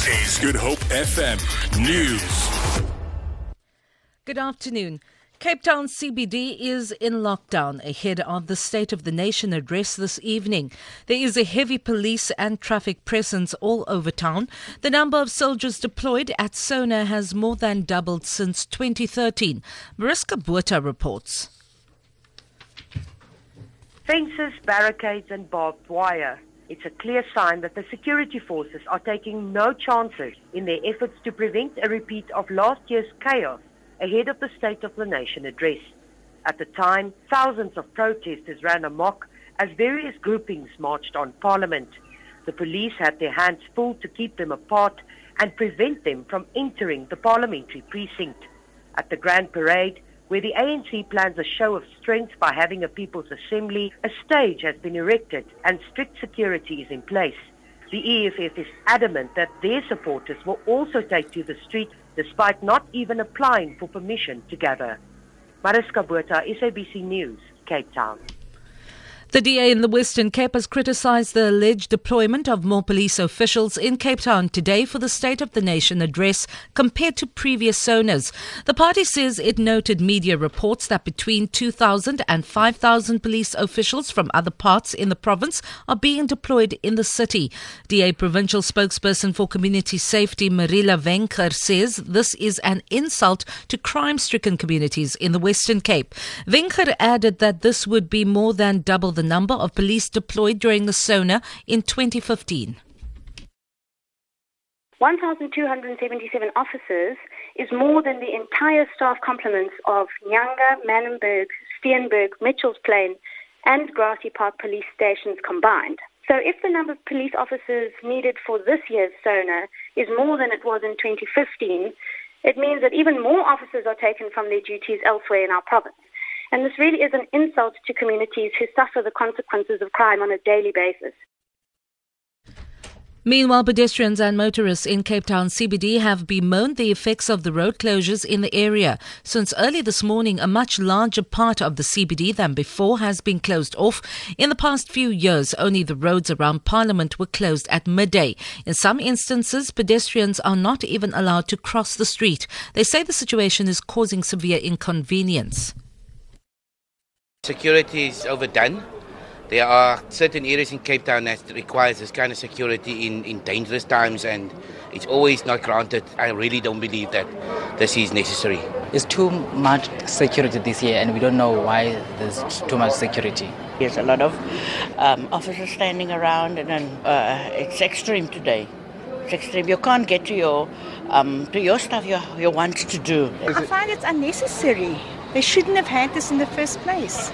This is Good Hope FM News. Good afternoon. Cape Town CBD is in lockdown ahead of the State of the Nation address this evening. There is a heavy police and traffic presence all over town. The number of soldiers deployed at Sona has more than doubled since 2013. Mariska Botha reports. Fences, barricades, and barbed wire. It's a clear sign that the security forces are taking no chances in their efforts to prevent a repeat of last year's chaos ahead of the State of the Nation address. At the time, thousands of protesters ran amok as various groupings marched on Parliament. The police had their hands full to keep them apart and prevent them from entering the parliamentary precinct. At the Grand Parade, where the ANC plans a show of strength by having a People's Assembly, a stage has been erected and strict security is in place. The EFF is adamant that their supporters will also take to the street despite not even applying for permission to gather. Mariska Botha, SABC News, Cape Town. The DA in the Western Cape has criticised the alleged deployment of more police officials in Cape Town today for the State of the Nation address compared to previous Sonas. The party says it noted media reports that between 2,000 and 5,000 police officials from other parts in the province are being deployed in the city. DA provincial spokesperson for community safety Marila Venter says this is an insult to crime-stricken communities in the Western Cape. Venter added that this would be more than double the the number of police deployed during the SONA in 2015. 1,277 officers is more than the entire staff complements of Nyanga, Manenberg, Steenberg, Mitchell's Plain, and Grassy Park police stations combined. So if the number of police officers needed for this year's SONA is more than it was in 2015, it means that even more officers are taken from their duties elsewhere in our province. And this really is an insult to communities who suffer the consequences of crime on a daily basis. Meanwhile, pedestrians and motorists in Cape Town CBD have bemoaned the effects of the road closures in the area. Since early this morning, a much larger part of the CBD than before has been closed off. In the past few years, only the roads around Parliament were closed at midday. In some instances, pedestrians are not even allowed to cross the street. They say the situation is causing severe inconvenience. Security is overdone. There are certain areas in Cape Town that requires this kind of security in, in dangerous times and it's always not granted. I really don't believe that this is necessary. There's too much security this year and we don't know why there's too much security. There's a lot of um, officers standing around and uh, it's extreme today. It's extreme. You can't get to your, um, to your stuff you, you want to do. I find it's unnecessary. They shouldn't have had this in the first place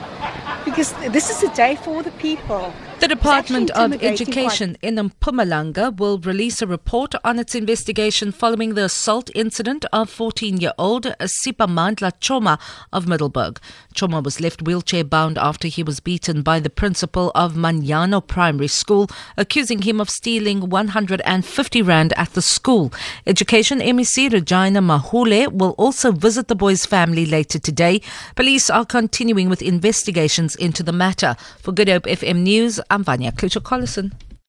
because this is a day for the people. The Department of Education in Mpumalanga will release a report on its investigation following the assault incident of 14-year-old Sipamandla Choma of Middelburg. Choma was left wheelchair bound after he was beaten by the principal of Manyano Primary School, accusing him of stealing 150 rand at the school. Education MEC Regina Mhaule will also visit the boy's family later today. Police are continuing with investigations into the matter. For Good Hope FM News, I'm Vanya Klucher-Collison.